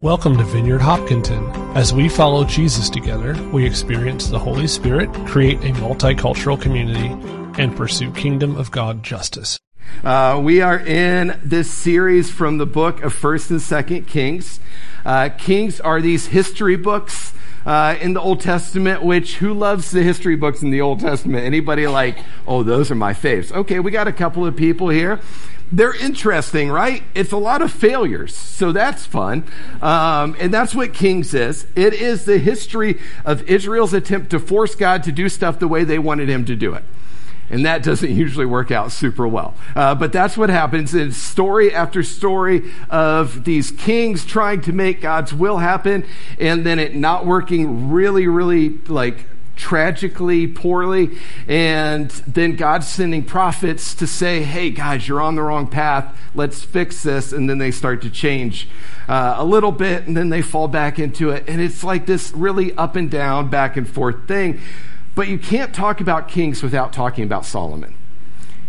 Welcome to Vineyard Hopkinton. As we follow Jesus together, we experience the Holy Spirit, create a multicultural community, and pursue kingdom of God justice. Uh, we are in this series from the book of First and Second Kings. Uh, Kings are these history books uh, in the Old Testament. Which who loves the history books in the Old Testament? Anybody like? Oh, those are my faves. Okay, we got a couple of people here they're interesting, right? It's a lot of failures, so that's fun. Um, and that's what Kings is. It is the history of Israel's attempt to force God to do stuff the way they wanted him to do it. And that doesn't usually work out super well. Uh, but that's what happens in story after story of these kings trying to make God's will happen and then it not working really, really like tragically poorly. And then God sending prophets to say, hey, guys, you're on the wrong path. Let's fix this. And then they start to change uh, a little bit and then they fall back into it. And it's like this really up and down, back and forth thing. But you can't talk about kings without talking about Solomon.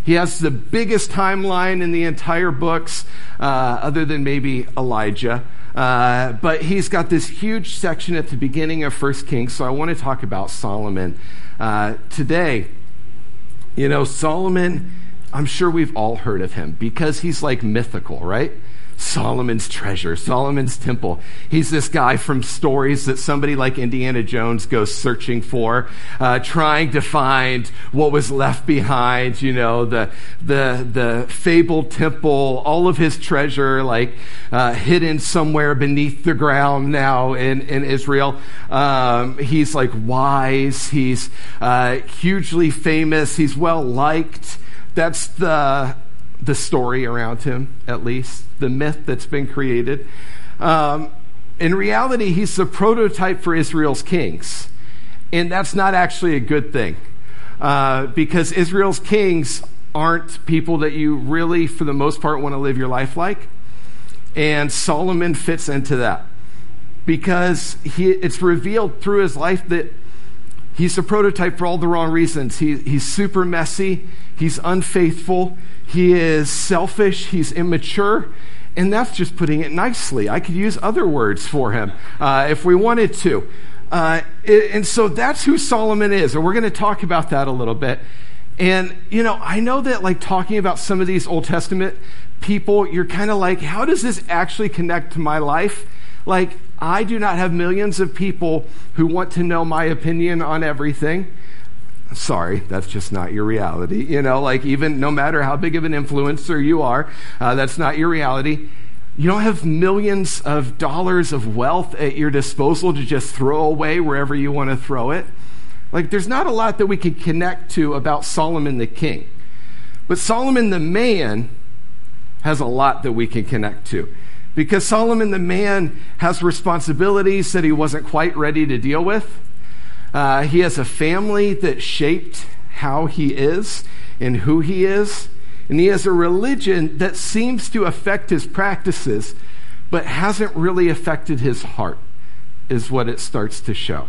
He has the biggest timeline in the entire books, uh, other than maybe Elijah. Uh, but he's got this huge section at the beginning of First Kings, so I want to talk about Solomon uh, today. You know, Solomon, I'm sure we've all heard of him because he's like mythical, right? Solomon's treasure, Solomon's temple. He's this guy from stories that somebody like Indiana Jones goes searching for, uh, trying to find what was left behind, you know, the, the, the fabled temple, all of his treasure, like, uh, hidden somewhere beneath the ground now in, in Israel. Um, he's like wise. He's, uh, hugely famous. He's well liked. That's the, the story around him, at least, the myth that's been created. Um, in reality, he's the prototype for Israel's kings. And that's not actually a good thing uh, because Israel's kings aren't people that you really, for the most part, want to live your life like. And Solomon fits into that because he, it's revealed through his life that he's a prototype for all the wrong reasons. He, he's super messy, he's unfaithful, he is selfish, he's immature, and that's just putting it nicely. I could use other words for him uh, if we wanted to. Uh, and so that's who Solomon is, and we're going to talk about that a little bit. And, you know, I know that, like, talking about some of these Old Testament people, you're kind of like, how does this actually connect to my life? Like, I do not have millions of people who want to know my opinion on everything. Sorry, that's just not your reality. You know, like even no matter how big of an influencer you are, uh, that's not your reality. You don't have millions of dollars of wealth at your disposal to just throw away wherever you want to throw it. Like, there's not a lot that we can connect to about Solomon the king. But Solomon the man has a lot that we can connect to. Because Solomon the man has responsibilities that he wasn't quite ready to deal with. Uh, he has a family that shaped how he is and who he is. And he has a religion that seems to affect his practices, but hasn't really affected his heart, is what it starts to show.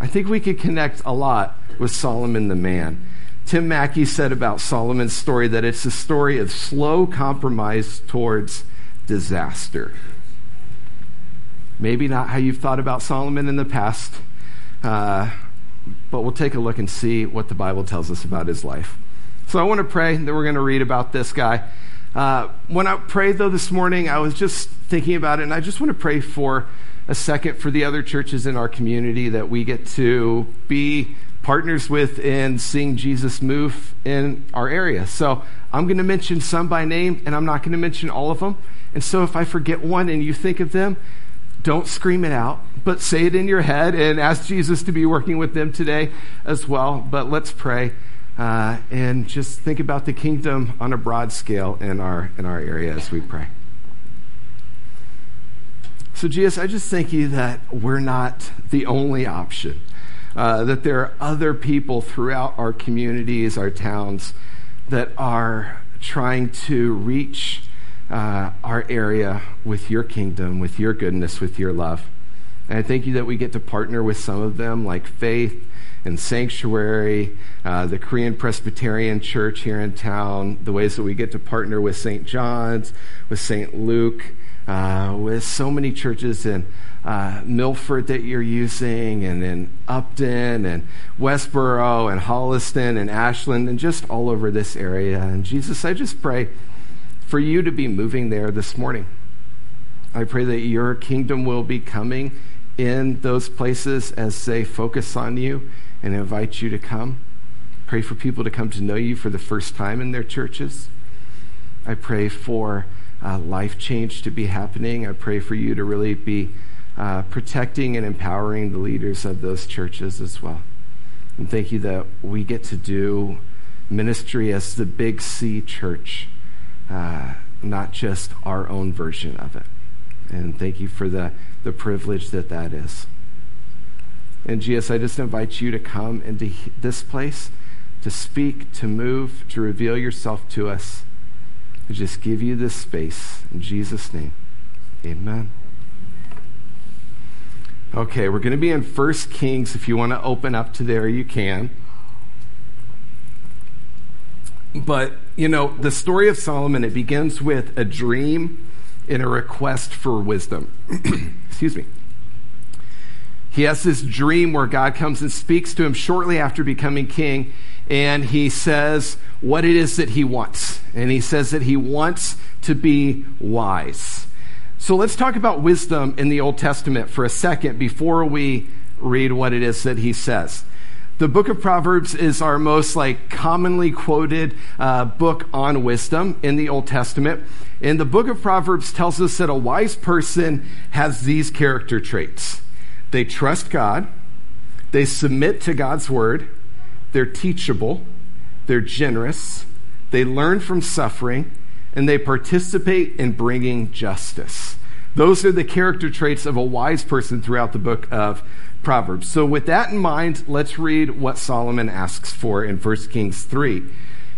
I think we could connect a lot with Solomon the man. Tim Mackie said about Solomon's story that it's a story of slow compromise towards disaster. Maybe not how you've thought about Solomon in the past, uh, but we'll take a look and see what the Bible tells us about his life. So I want to pray that we're going to read about this guy. Uh, when I prayed, though, this morning, I was just thinking about it, and I just want to pray for a second for the other churches in our community that we get to be partners with in seeing Jesus move in our area. So I'm going to mention some by name, and I'm not going to mention all of them. And so if I forget one and you think of them, don't scream it out, but say it in your head and ask Jesus to be working with them today as well. But let's pray uh, and just think about the kingdom on a broad scale in our in our area as we pray. So, Jesus, I just thank you that we're not the only option. Uh, that there are other people throughout our communities, our towns, that are trying to reach uh, our area with your kingdom, with your goodness, with your love. And I thank you that we get to partner with some of them, like Faith and Sanctuary, uh, the Korean Presbyterian Church here in town, the ways that we get to partner with St. John's, with St. Luke, uh, with so many churches in uh, Milford that you're using, and in Upton, and Westborough, and Holliston, and Ashland, and just all over this area. And Jesus, I just pray for you to be moving there this morning. I pray that your kingdom will be coming in those places as they focus on you and invite you to come. Pray for people to come to know you for the first time in their churches. I pray for uh, life change to be happening. I pray for you to really be uh, protecting and empowering the leaders of those churches as well. And thank you that we get to do ministry as the Big C church, uh, not just our own version of it. And thank you for the, the privilege that that is. And Jesus, I just invite you to come into this place to speak, to move, to reveal yourself to us. To just give you this space. In Jesus' name, amen. Okay, we're going to be in 1 Kings. If you want to open up to there, you can. But, you know, the story of Solomon, it begins with a dream and a request for wisdom. Excuse me. He has this dream where God comes and speaks to him shortly after becoming king, and he says what it is that he wants. And he says that he wants to be wise. So let's talk about wisdom in the Old Testament for a second before we read what it is that he says. The book of Proverbs is our most like commonly quoted uh, book on wisdom in the Old Testament. And the book of Proverbs tells us that a wise person has these character traits. They trust God, they submit to God's word, they're teachable, they're generous, they learn from suffering, and they participate in bringing justice. Those are the character traits of a wise person throughout the book of Proverbs. So, with that in mind, let's read what Solomon asks for in 1 Kings 3.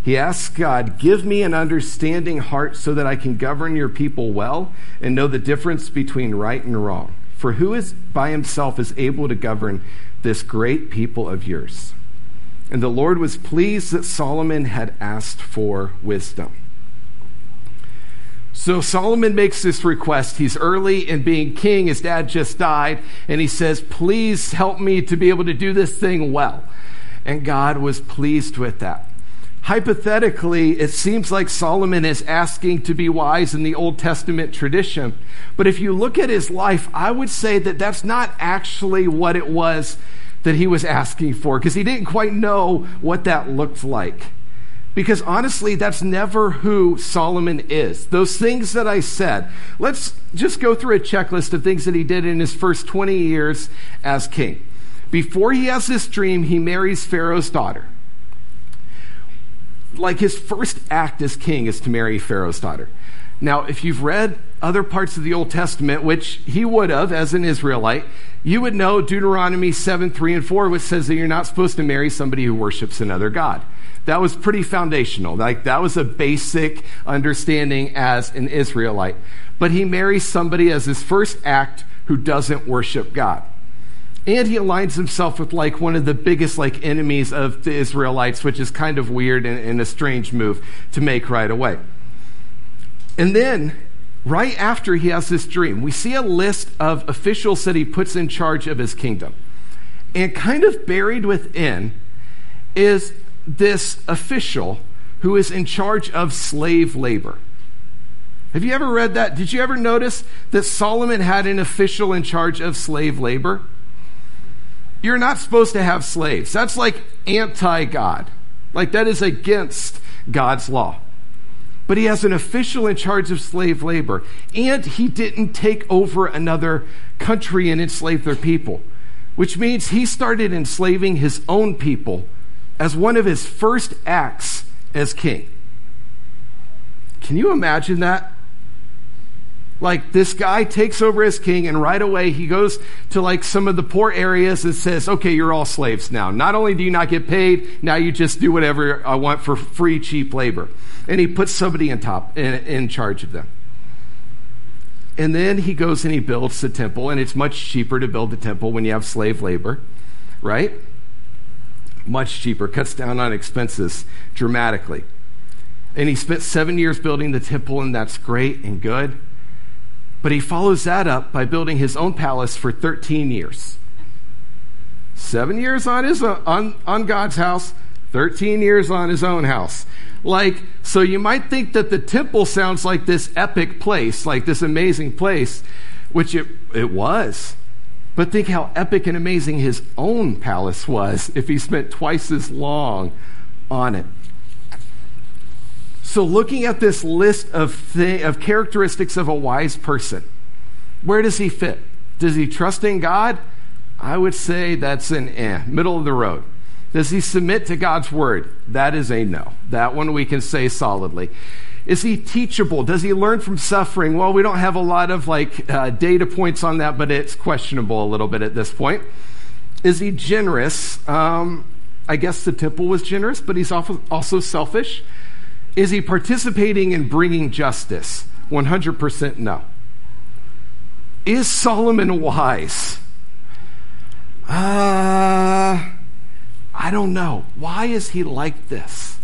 He asks God, Give me an understanding heart so that I can govern your people well and know the difference between right and wrong. For who is by himself is able to govern this great people of yours? And the Lord was pleased that Solomon had asked for wisdom. So Solomon makes this request. He's early in being king. His dad just died. And he says, Please help me to be able to do this thing well. And God was pleased with that. Hypothetically, it seems like Solomon is asking to be wise in the Old Testament tradition. But if you look at his life, I would say that that's not actually what it was that he was asking for, because he didn't quite know what that looked like. Because honestly, that's never who Solomon is. Those things that I said, let's just go through a checklist of things that he did in his first 20 years as king. Before he has this dream, he marries Pharaoh's daughter like his first act as king is to marry Pharaoh's daughter. Now, if you've read other parts of the Old Testament, which he would have as an Israelite, you would know Deuteronomy 7, 3, and 4, which says that you're not supposed to marry somebody who worships another God. That was pretty foundational. Like, that was a basic understanding as an Israelite. But he marries somebody as his first act who doesn't worship God and he aligns himself with like one of the biggest like enemies of the israelites which is kind of weird and, and, a strange move to make right away and then right after he has this dream we see a list of officials that he puts in charge of his kingdom and kind of buried within is this official who is in charge of slave labor have you ever read that? Did you ever notice that Solomon had an official in charge of slave labor? You're not supposed to have slaves. That's like anti God. Like that is against God's law. But he has an official in charge of slave labor. And he didn't take over another country and enslave their people, which means he started enslaving his own people as one of his first acts as king. Can you imagine that? Like this guy takes over as king and right away he goes to like some of the poor areas and says, okay, you're all slaves now. Not only do you not get paid, now you just do whatever I want for free, cheap labor. And he puts somebody in top, in, in charge of them. And then he goes and he builds the temple and it's much cheaper to build the temple when you have slave labor, right? Much cheaper, cuts down on expenses dramatically. And he spent seven years building the temple and that's great and good. But he follows that up by building his own palace for 13 years. Seven years on, his, on, on God's house, 13 years on his own house. Like, so you might think that the temple sounds like this epic place, like this amazing place, which it, it was. But think how epic and amazing his own palace was if he spent twice as long on it. So, looking at this list of, of characteristics of a wise person, where does he fit? Does he trust in God? I would say that's an eh, middle of the road. Does he submit to God's word? That is a no. That one we can say solidly. Is he teachable? Does he learn from suffering? Well, we don't have a lot of like uh, data points on that, but it's questionable a little bit at this point. Is he generous? Um, I guess the temple was generous, but he's also selfish. Is he participating in bringing justice? 100% no. Is Solomon wise? Uh, I don't know. Why is he like this?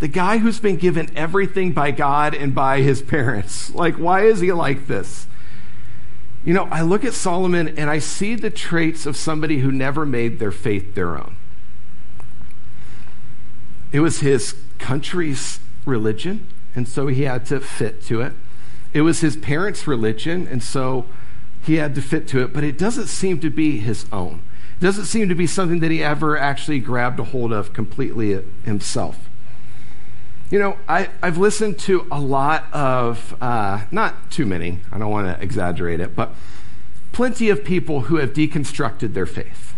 The guy who's been given everything by God and by his parents. Like, why is he like this? You know, I look at Solomon and I see the traits of somebody who never made their faith their own. It was his country's religion, and so he had to fit to it. It was his parents' religion, and so he had to fit to it, but it doesn't seem to be his own. It doesn't seem to be something that he ever actually grabbed a hold of completely himself. You know, I, have listened to a lot of, uh, not too many, I don't want to exaggerate it, but plenty of people who have deconstructed their faith.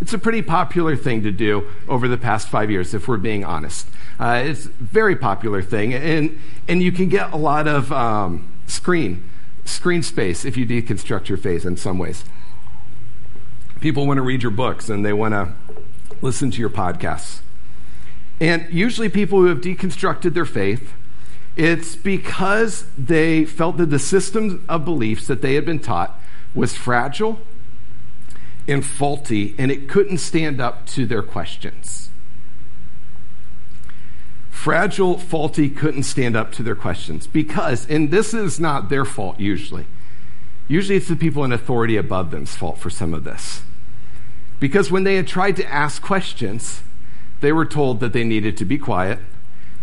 It's a pretty popular thing to do over the past five years, if we're being honest. Uh, it's a very popular thing, and, and you can get a lot of um, screen, screen space if you deconstruct your faith in some ways. People want to read your books and they want to listen to your podcasts. And usually, people who have deconstructed their faith, it's because they felt that the system of beliefs that they had been taught was fragile and faulty, and it couldn't stand up to their questions. Fragile, faulty, couldn't stand up to their questions because, and this is not their fault usually. Usually it's the people in authority above them's fault for some of this. Because when they had tried to ask questions, they were told that they needed to be quiet.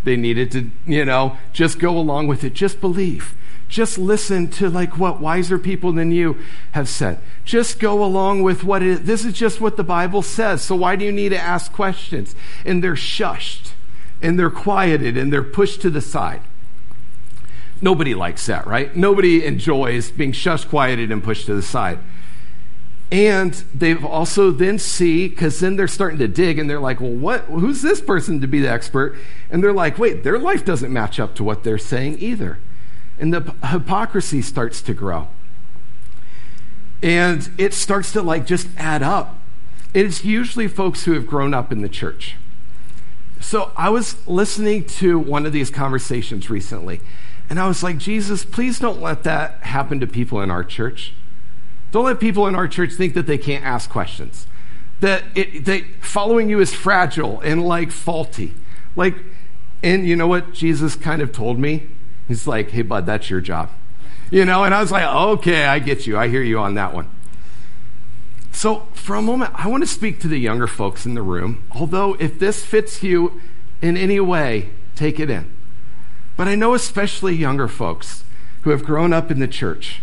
They needed to, you know, just go along with it. Just believe. Just listen to like what wiser people than you have said. Just go along with what it is. This is just what the Bible says. So why do you need to ask questions? And they're shushed and they're quieted and they're pushed to the side. Nobody likes that, right? Nobody enjoys being shushed, quieted, and pushed to the side. And they've also then see, because then they're starting to dig and they're like, well, what, who's this person to be the expert? And they're like, wait, their life doesn't match up to what they're saying either. And the hypocrisy starts to grow. And it starts to like just add up. It's usually folks who have grown up in the church. So I was listening to one of these conversations recently, and I was like, Jesus, please don't let that happen to people in our church. Don't let people in our church think that they can't ask questions. That, it, that following you is fragile and like faulty. Like, and you know what Jesus kind of told me? He's like, hey, bud, that's your job. You know, and I was like, okay, I get you. I hear you on that one. So, for a moment, I want to speak to the younger folks in the room. Although, if this fits you in any way, take it in. But I know especially younger folks who have grown up in the church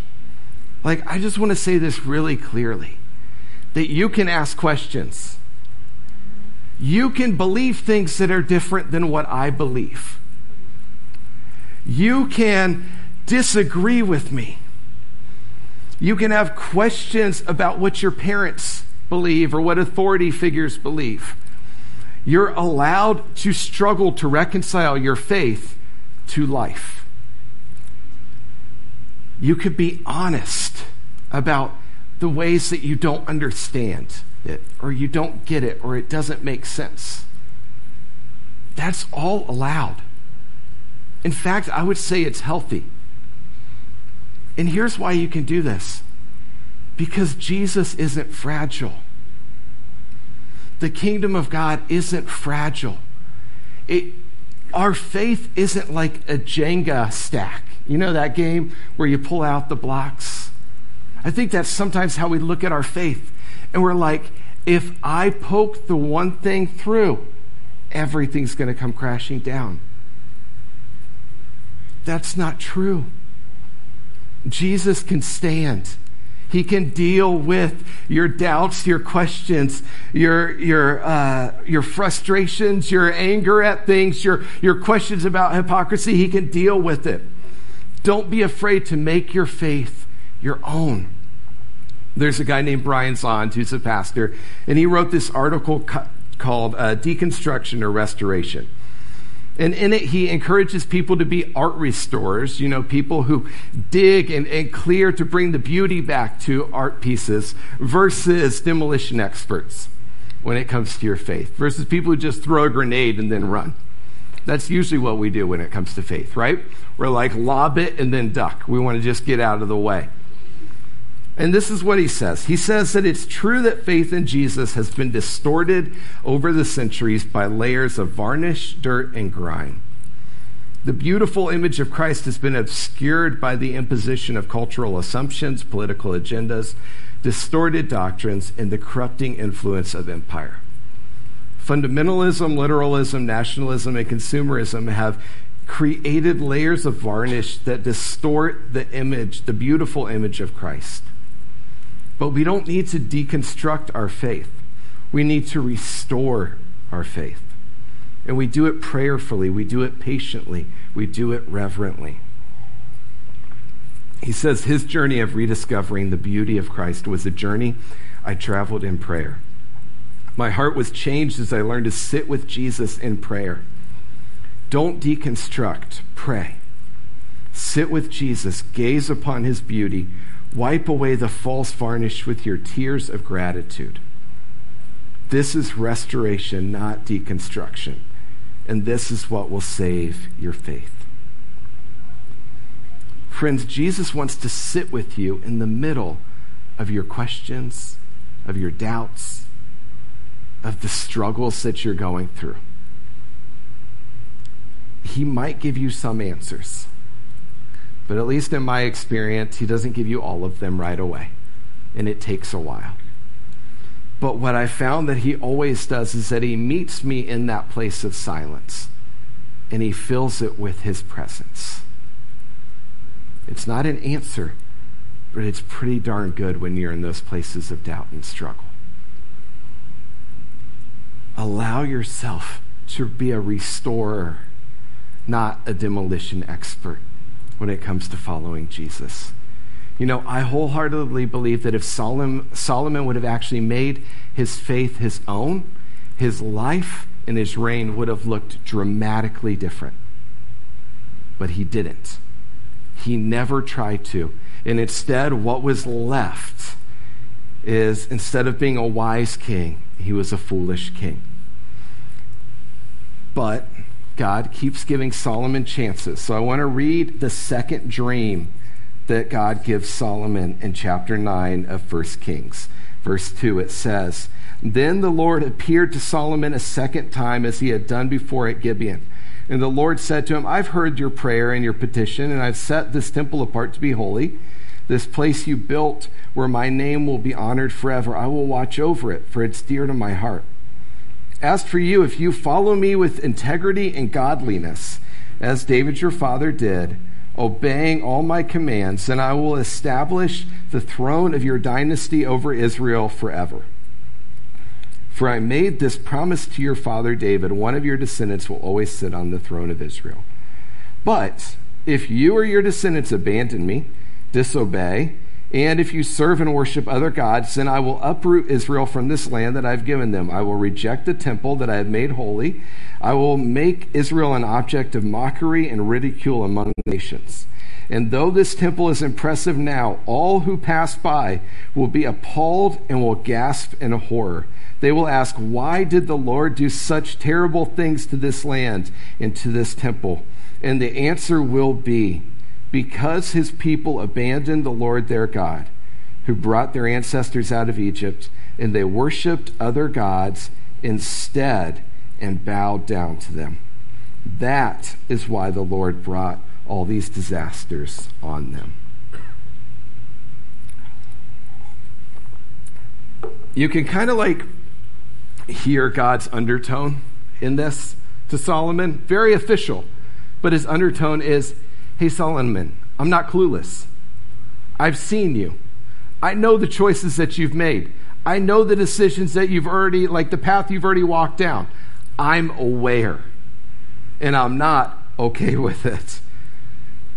like, I just want to say this really clearly that you can ask questions. You can believe things that are different than what I believe. You can disagree with me. You can have questions about what your parents believe or what authority figures believe. You're allowed to struggle to reconcile your faith to life you could be honest about the ways that you don't understand it, or you don't get it, or it doesn't make sense. That's all allowed. In fact, I would say it's healthy. And here's why you can do this because Jesus isn't fragile. The kingdom of God isn't fragile. It, our faith isn't like a Jenga stack You know that game where you pull out the blocks? I think that's sometimes how we look at our faith. And we're like, if I poke the one thing through, everything's going to come crashing down. That's not true. Jesus can stand. He can deal with your doubts, your questions, your, your, uh, your frustrations, your anger at things, your, your questions about hypocrisy. He can deal with it. Don't be afraid to make your faith your own. There's a guy named Brian Zahnd who's a pastor, and he wrote this article called uh, Deconstruction or Restoration. And in it, he encourages people to be art restorers, you know, people who dig and, and clear to bring the beauty back to art pieces versus demolition experts when it comes to your faith, versus people who just throw a grenade and then run. That's usually what we do when it comes to faith, right? We're like lob it and then duck. We want to just get out of the way. And this is what he says. He says that it's true that faith in Jesus has been distorted over the centuries by layers of varnish, dirt, and grime. The beautiful image of Christ has been obscured by the imposition of cultural assumptions, political agendas, distorted doctrines, and the corrupting influence of empire. Fundamentalism, literalism, nationalism, and consumerism have created layers of varnish that distort the image, the beautiful image of Christ. But we don't need to deconstruct our faith. We need to restore our faith. And we do it prayerfully, we do it patiently, we do it reverently. He says his journey of rediscovering the beauty of Christ was a journey I traveled in prayer. My heart was changed as I learned to sit with Jesus in prayer. Don't deconstruct, pray. Sit with Jesus, gaze upon his beauty, Wipe away the false varnish with your tears of gratitude. This is restoration, not deconstruction. And this is what will save your faith. Friends, Jesus wants to sit with you in the middle of your questions, of your doubts, of the struggles that you're going through. He might give you some answers. But at least in my experience, he doesn't give you all of them right away. And it takes a while. But what I found that he always does is that he meets me in that place of silence and he fills it with his presence. It's not an answer, but it's pretty darn good when you're in those places of doubt and struggle. Allow yourself to be a restorer, not a demolition expert when it comes to following Jesus. You know, I wholeheartedly believe that if Solomon, would have actually made his faith his own, his life and his reign would have looked dramatically different. But he didn't. He never tried to. And instead, what was left is instead of being a wise king, he was a foolish king. But God keeps giving Solomon chances. So I want to read the second dream that God gives Solomon in chapter 9 of 1 Kings. Verse 2, it says, Then the Lord appeared to Solomon a second time as he had done before at Gibeon. And the Lord said to him, I've heard your prayer and your petition, and I've set this temple apart to be holy. This place you built where my name will be honored forever. I will watch over it, for it's dear to my heart. As for you, if you follow me with integrity and godliness, as David your father did, obeying all my commands, then I will establish the throne of your dynasty over Israel forever. For I made this promise to your father David one of your descendants will always sit on the throne of Israel. But if you or your descendants abandon me, disobey, and if you serve and worship other gods, then I will uproot Israel from this land that I've given them. I will reject the temple that I have made holy. I will make Israel an object of mockery and ridicule among nations. And though this temple is impressive now, all who pass by will be appalled and will gasp in horror. They will ask, Why did the Lord do such terrible things to this land and to this temple? And the answer will be, because his people abandoned the Lord their God, who brought their ancestors out of Egypt, and they worshiped other gods instead and bowed down to them. That is why the Lord brought all these disasters on them. You can kind of like hear God's undertone in this to Solomon, very official. But his undertone is Hey, Solomon, I'm not clueless. I've seen you. I know the choices that you've made. I know the decisions that you've already, like the path you've already walked down. I'm aware. And I'm not okay with it.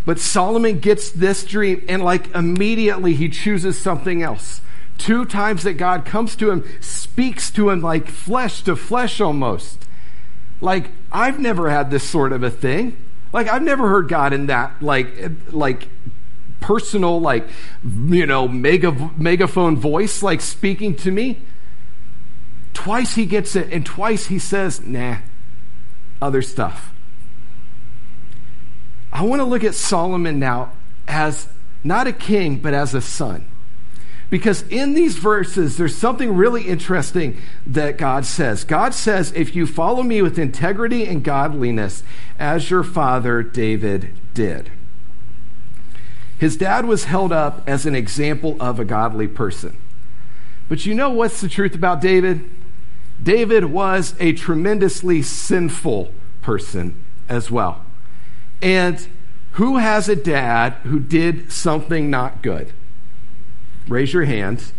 But Solomon gets this dream, and like immediately he chooses something else. Two times that God comes to him, speaks to him like flesh to flesh almost. Like, I've never had this sort of a thing. Like, I've never heard God in that, like, like, personal, like, you know, mega, megaphone voice, like, speaking to me. Twice he gets it, and twice he says, nah, other stuff. I want to look at Solomon now as not a king, but as a son. Because in these verses, there's something really interesting that God says. God says, If you follow me with integrity and godliness, as your father David did. His dad was held up as an example of a godly person. But you know what's the truth about David? David was a tremendously sinful person as well. And who has a dad who did something not good? Raise your hand.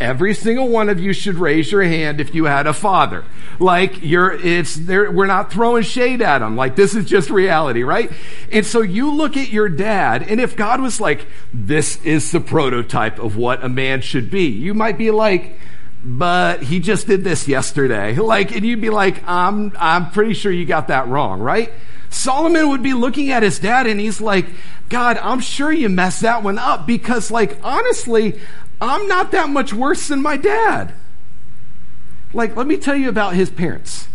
Every single one of you should raise your hand if you had a father. Like you're, it's there. We're not throwing shade at them. Like this is just reality, right? And so you look at your dad, and if God was like, "This is the prototype of what a man should be," you might be like, "But he just did this yesterday." Like, and you'd be like, "I'm, I'm pretty sure you got that wrong, right?" Solomon would be looking at his dad, and he's like, God, I'm sure you messed that one up because, like, honestly, I'm not that much worse than my dad. Like, let me tell you about his parents.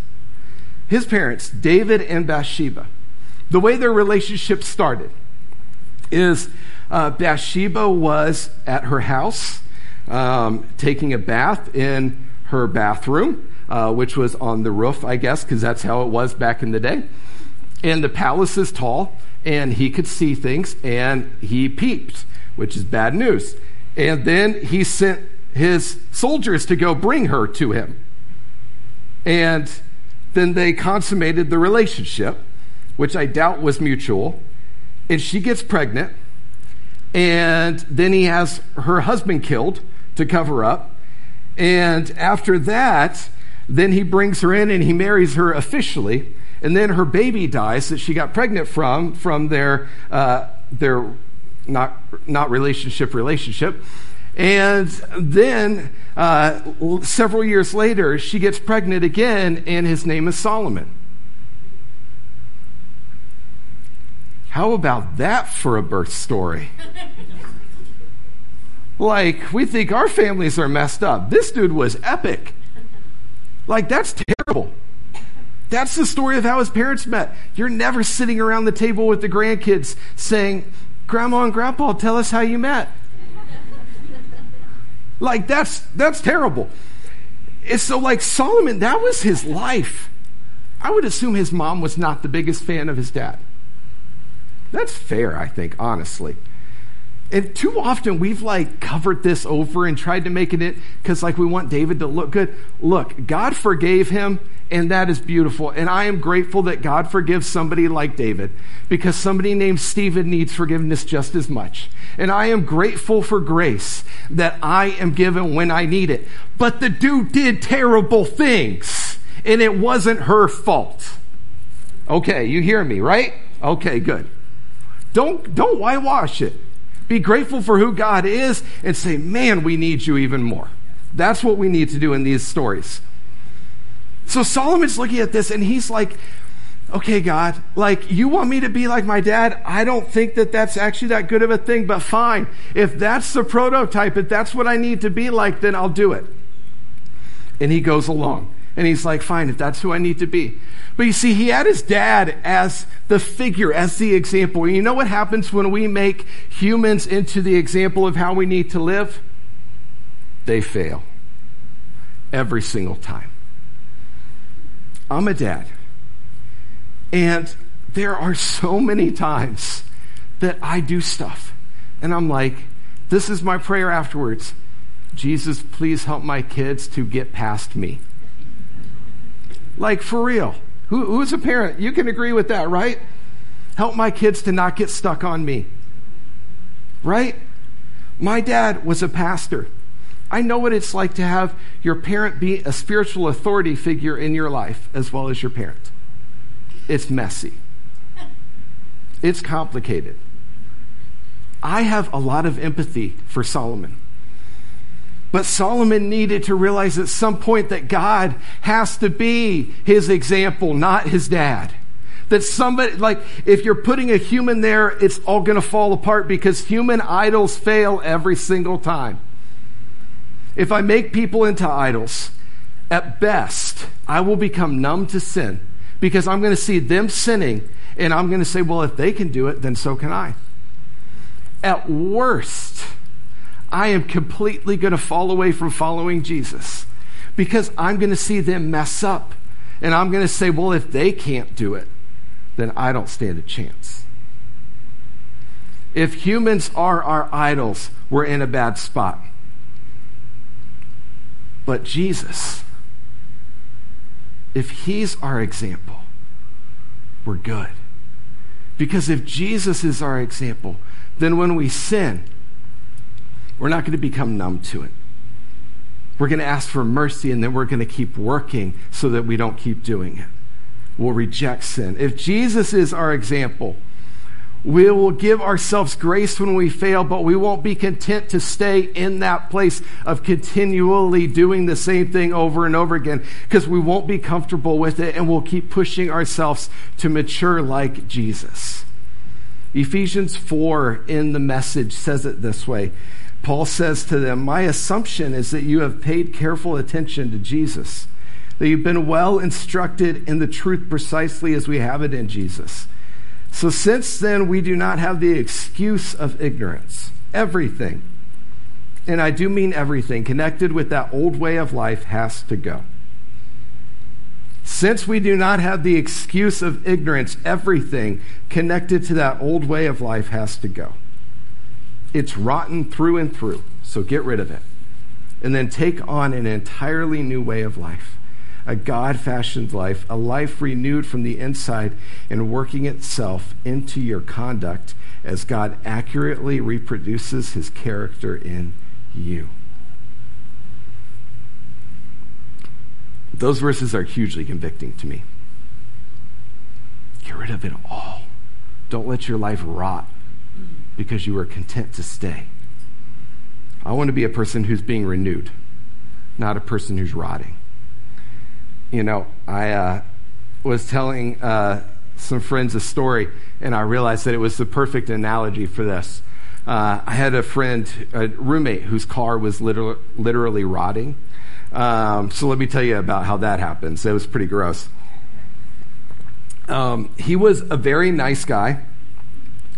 His parents, David and Bathsheba, the way their relationship started is uh, Bathsheba was at her house um, taking a bath in her bathroom, uh, which was on the roof, I guess, because that's how it was back in the day. And the palace is tall, and he could see things, and he peeped, which is bad news. And then he sent his soldiers to go bring her to him. And then they consummated the relationship, which I doubt was mutual. And she gets pregnant. And then he has her husband killed to cover up. And after that, then he brings her in and he marries her officially. And then her baby dies that she got pregnant from, from their, uh, their not, not relationship relationship. And then uh, several years later, she gets pregnant again, and his name is Solomon. How about that for a birth story? like, we think our families are messed up. This dude was epic. Like, that's terrible. That's the story of how his parents met. You're never sitting around the table with the grandkids saying, Grandma and Grandpa, tell us how you met. like, that's, that's terrible. And so, like, Solomon, that was his life. I would assume his mom was not the biggest fan of his dad. That's fair, I think, honestly. And too often we've like covered this over and tried to make it because like we want David to look good. Look, God forgave him and that is beautiful. And I am grateful that God forgives somebody like David because somebody named Stephen needs forgiveness just as much. And I am grateful for grace that I am given when I need it. But the dude did terrible things and it wasn't her fault. Okay, you hear me, right? Okay, good. Don't, don't whitewash it. Be grateful for who God is and say, man, we need you even more. That's what we need to do in these stories. So Solomon's looking at this and he's like, okay, God, like you want me to be like my dad? I don't think that that's actually that good of a thing, but fine. If that's the prototype, if that's what I need to be like, then I'll do it. And he goes along. And he's like, fine, if that's who I need to be. But you see, he had his dad as the figure, as the example. And you know what happens when we make humans into the example of how we need to live? They fail. Every single time. I'm a dad. And there are so many times that I do stuff. And I'm like, this is my prayer afterwards. Jesus, please help my kids to get past me. Like, for real. Who, who's a parent? You can agree with that, right? Help my kids to not get stuck on me. Right? My dad was a pastor. I know what it's like to have your parent be a spiritual authority figure in your life as well as your parent. It's messy, it's complicated. I have a lot of empathy for Solomon. But Solomon needed to realize at some point that God has to be his example, not his dad. That somebody, like, if you're putting a human there, it's all going to fall apart because human idols fail every single time. If I make people into idols, at best, I will become numb to sin because I'm going to see them sinning and I'm going to say, well, if they can do it, then so can I. At worst, I am completely going to fall away from following Jesus because I'm going to see them mess up. And I'm going to say, well, if they can't do it, then I don't stand a chance. If humans are our idols, we're in a bad spot. But Jesus, if he's our example, we're good. Because if Jesus is our example, then when we sin, we're not going to become numb to it. We're going to ask for mercy and then we're going to keep working so that we don't keep doing it. We'll reject sin. If Jesus is our example, we will give ourselves grace when we fail, but we won't be content to stay in that place of continually doing the same thing over and over again because we won't be comfortable with it and we'll keep pushing ourselves to mature like Jesus. Ephesians 4 in the message says it this way Paul says to them, My assumption is that you have paid careful attention to Jesus, that you've been well instructed in the truth precisely as we have it in Jesus. So since then, we do not have the excuse of ignorance. Everything, and I do mean everything, connected with that old way of life has to go. Since we do not have the excuse of ignorance, everything connected to that old way of life has to go. It's rotten through and through, so get rid of it. And then take on an entirely new way of life a God fashioned life, a life renewed from the inside and working itself into your conduct as God accurately reproduces his character in you. Those verses are hugely convicting to me. Get rid of it all. Don't let your life rot because you are content to stay. I want to be a person who's being renewed, not a person who's rotting. You know, I uh, was telling uh, some friends a story, and I realized that it was the perfect analogy for this. Uh, I had a friend, a roommate, whose car was literally, literally rotting. Um, so let me tell you about how that happens. It was pretty gross. Um, he was a very nice guy.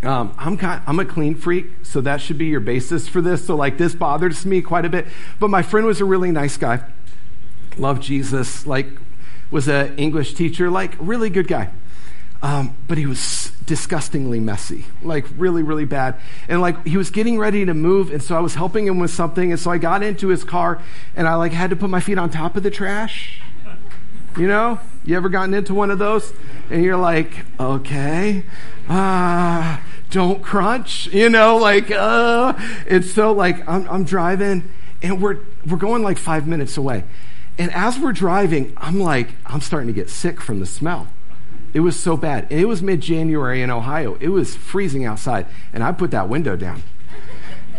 Um, I'm, kind, I'm a clean freak, so that should be your basis for this. So, like, this bothers me quite a bit. But my friend was a really nice guy. Loved Jesus, like, was an English teacher, like, really good guy. Um, but he was disgustingly messy, like really, really bad. And like he was getting ready to move, and so I was helping him with something, and so I got into his car, and I like had to put my feet on top of the trash. You know, you ever gotten into one of those? And you're like, okay, uh, don't crunch, you know, like, uh, it's so like, I'm, I'm driving and we're, we're going like five minutes away. And as we're driving, I'm like, I'm starting to get sick from the smell. It was so bad. And it was mid January in Ohio. It was freezing outside. And I put that window down.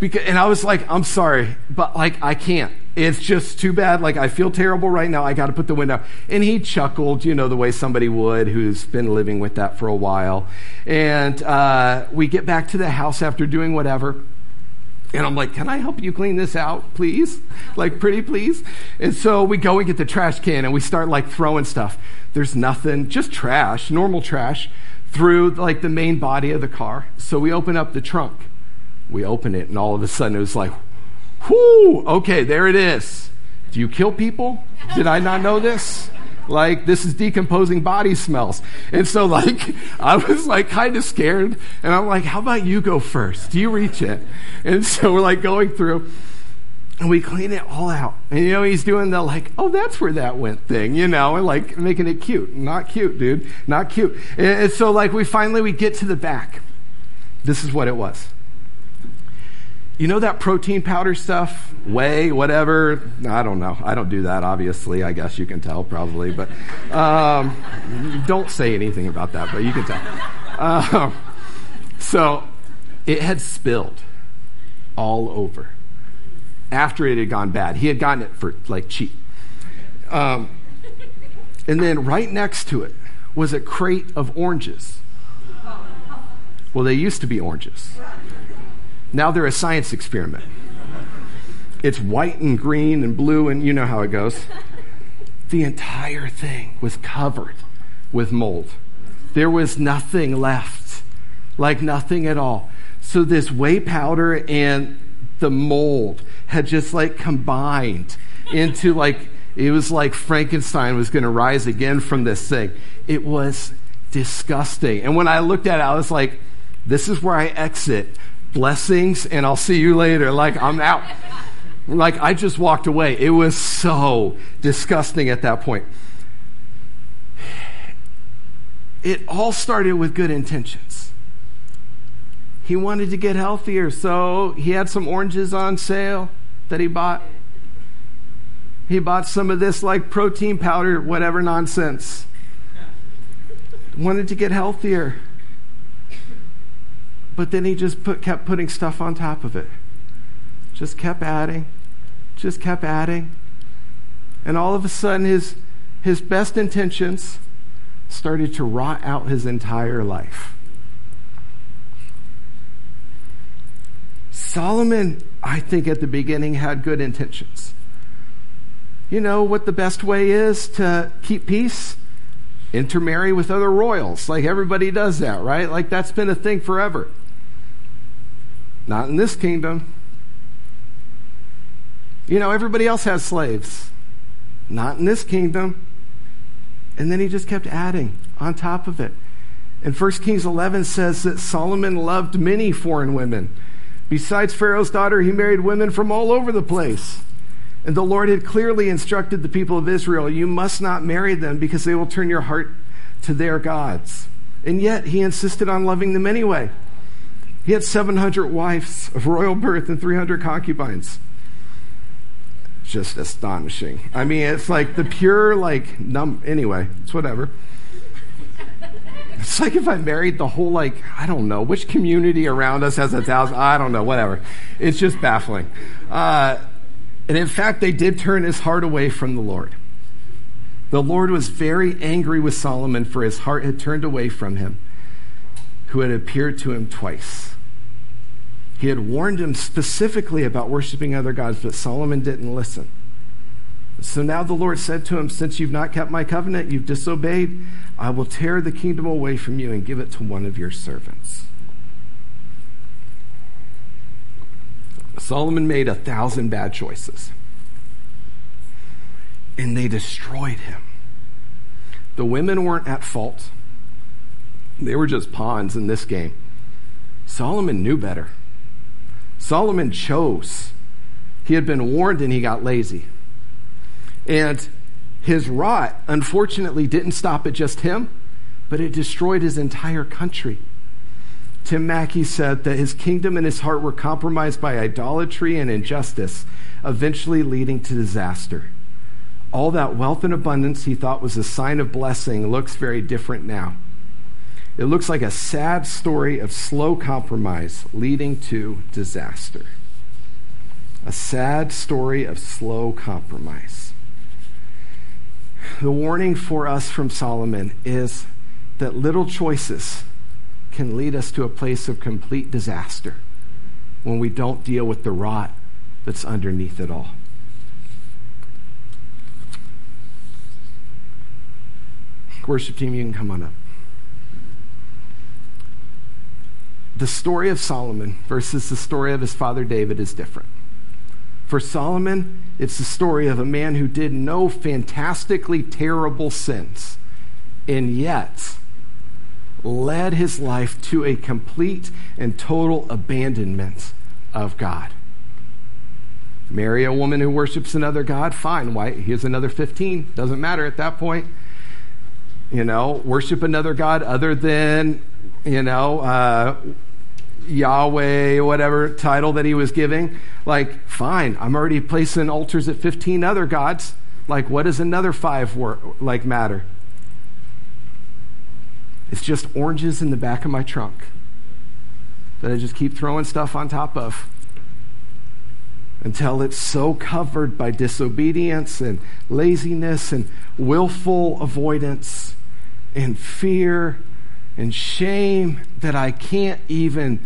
Because, and I was like, I'm sorry, but like, I can't. It's just too bad. Like, I feel terrible right now. I got to put the window. And he chuckled, you know, the way somebody would who's been living with that for a while. And uh, we get back to the house after doing whatever. And I'm like, can I help you clean this out, please? Like, pretty please? And so we go and get the trash can and we start like throwing stuff. There's nothing, just trash, normal trash, through like the main body of the car. So we open up the trunk we open it, and all of a sudden it was like, whoo, okay, there it is. Do you kill people? Did I not know this? Like, this is decomposing body smells. And so, like, I was like kind of scared. And I'm like, how about you go first? Do You reach it. And so we're like going through and we clean it all out. And you know, he's doing the like, oh, that's where that went thing, you know, and like making it cute. Not cute, dude. Not cute. And, and so like we finally we get to the back. This is what it was. You know that protein powder stuff? Whey, whatever. I don't know. I don't do that, obviously. I guess you can tell, probably. But um, don't say anything about that, but you can tell. Um, so it had spilled all over after it had gone bad. He had gotten it for like cheap. Um, and then right next to it was a crate of oranges. Well, they used to be oranges. Now they're a science experiment. It's white and green and blue, and you know how it goes. The entire thing was covered with mold. There was nothing left, like nothing at all. So, this whey powder and the mold had just like combined into like, it was like Frankenstein was going to rise again from this thing. It was disgusting. And when I looked at it, I was like, this is where I exit blessings and I'll see you later. Like, I'm out. Like, I just walked away. It was so disgusting at that point. It all started with good intentions. He wanted to get healthier, so he had some oranges on sale that he bought. He bought some of this, like protein powder, whatever nonsense. Wanted to get healthier. But then he just put, kept putting stuff on top of it. Just kept adding, just kept adding. And all of a sudden, his, his best intentions started to rot out his entire life. Solomon, I think, at the beginning had good intentions. You know what the best way is to keep peace? Intermarry with other royals. Like everybody does that, right? Like that's been a thing forever. Not in this kingdom. You know, everybody else has slaves. Not in this kingdom. And then he just kept adding on top of it. And 1 Kings 11 says that Solomon loved many foreign women. Besides Pharaoh's daughter, he married women from all over the place. And the Lord had clearly instructed the people of Israel you must not marry them because they will turn your heart to their gods. And yet, he insisted on loving them anyway. He had 700 wives of royal birth and 300 concubines. Just astonishing. I mean, it's like the pure, like, num. Anyway, it's whatever. It's like if I married the whole, like, I don't know, which community around us has a thousand, I don't know, whatever. It's just baffling. Uh, and in fact, they did turn his heart away from the Lord. The Lord was very angry with Solomon, for his heart had turned away from him, who had appeared to him twice. He had warned him specifically about worshiping other gods, but Solomon didn't listen. So now the Lord said to him, Since you've not kept my covenant, you've disobeyed, I will tear the kingdom away from you and give it to one of your servants. Solomon made a thousand bad choices, and they destroyed him. The women weren't at fault, they were just pawns in this game. Solomon knew better. Solomon chose. He had been warned and he got lazy. And his rot, unfortunately, didn't stop at just him, but it destroyed his entire country. Tim Mackie said that his kingdom and his heart were compromised by idolatry and injustice, eventually leading to disaster. All that wealth and abundance he thought was a sign of blessing looks very different now. It looks like a sad story of slow compromise leading to disaster. A sad story of slow compromise. The warning for us from Solomon is that little choices can lead us to a place of complete disaster when we don't deal with the rot that's underneath it all. Worship team, you can come on up. The story of Solomon versus the story of his father David is different. For Solomon, it's the story of a man who did no fantastically terrible sins, and yet led his life to a complete and total abandonment of God. Marry a woman who worships another God, fine. Why? Here's another 15. Doesn't matter at that point. You know, worship another God other than, you know, uh, Yahweh, whatever title that he was giving. Like, fine, I'm already placing altars at 15 other gods. Like, what does another five work, like matter? It's just oranges in the back of my trunk that I just keep throwing stuff on top of until it's so covered by disobedience and laziness and willful avoidance and fear and shame that I can't even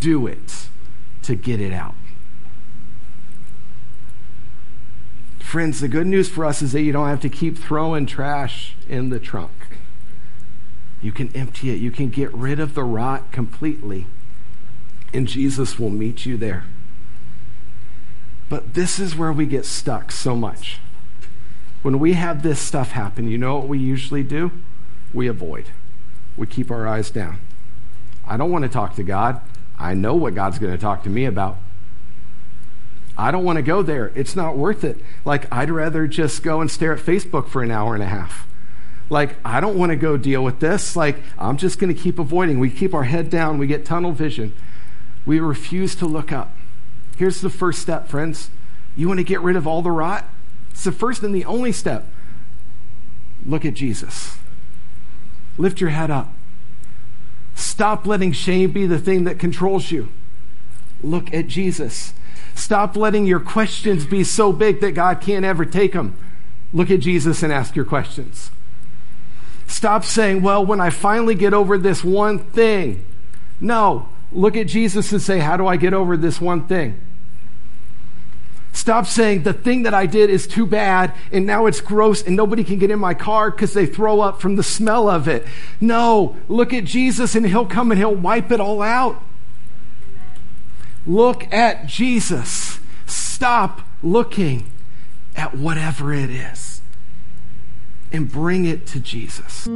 do it to get it out. Friends, the good news for us is that you don't have to keep throwing trash in the trunk. You can empty it, you can get rid of the rot completely, and Jesus will meet you there. But this is where we get stuck so much. When we have this stuff happen, you know what we usually do? We avoid. We keep our eyes down. I don't want to talk to God. I know what God's going to talk to me about. I don't want to go there. It's not worth it. Like, I'd rather just go and stare at Facebook for an hour and a half. Like, I don't want to go deal with this. Like, I'm just going to keep avoiding. We keep our head down. We get tunnel vision. We refuse to look up. Here's the first step, friends. You want to get rid of all the rot? It's the first and the only step. Look at Jesus. Lift your head up. Stop letting shame be the thing that controls you. Look at Jesus. Stop letting your questions be so big that God can't ever take them. Look at Jesus and ask your questions. Stop saying, well, when I finally get over this one thing. No, look at Jesus and say, how do I get over this one thing? Stop saying the thing that I did is too bad and now it's gross and nobody can get in my car because they throw up from the smell of it. No, look at Jesus and he'll come and he'll wipe it all out. Look at Jesus. Stop looking at whatever it is and bring it to Jesus.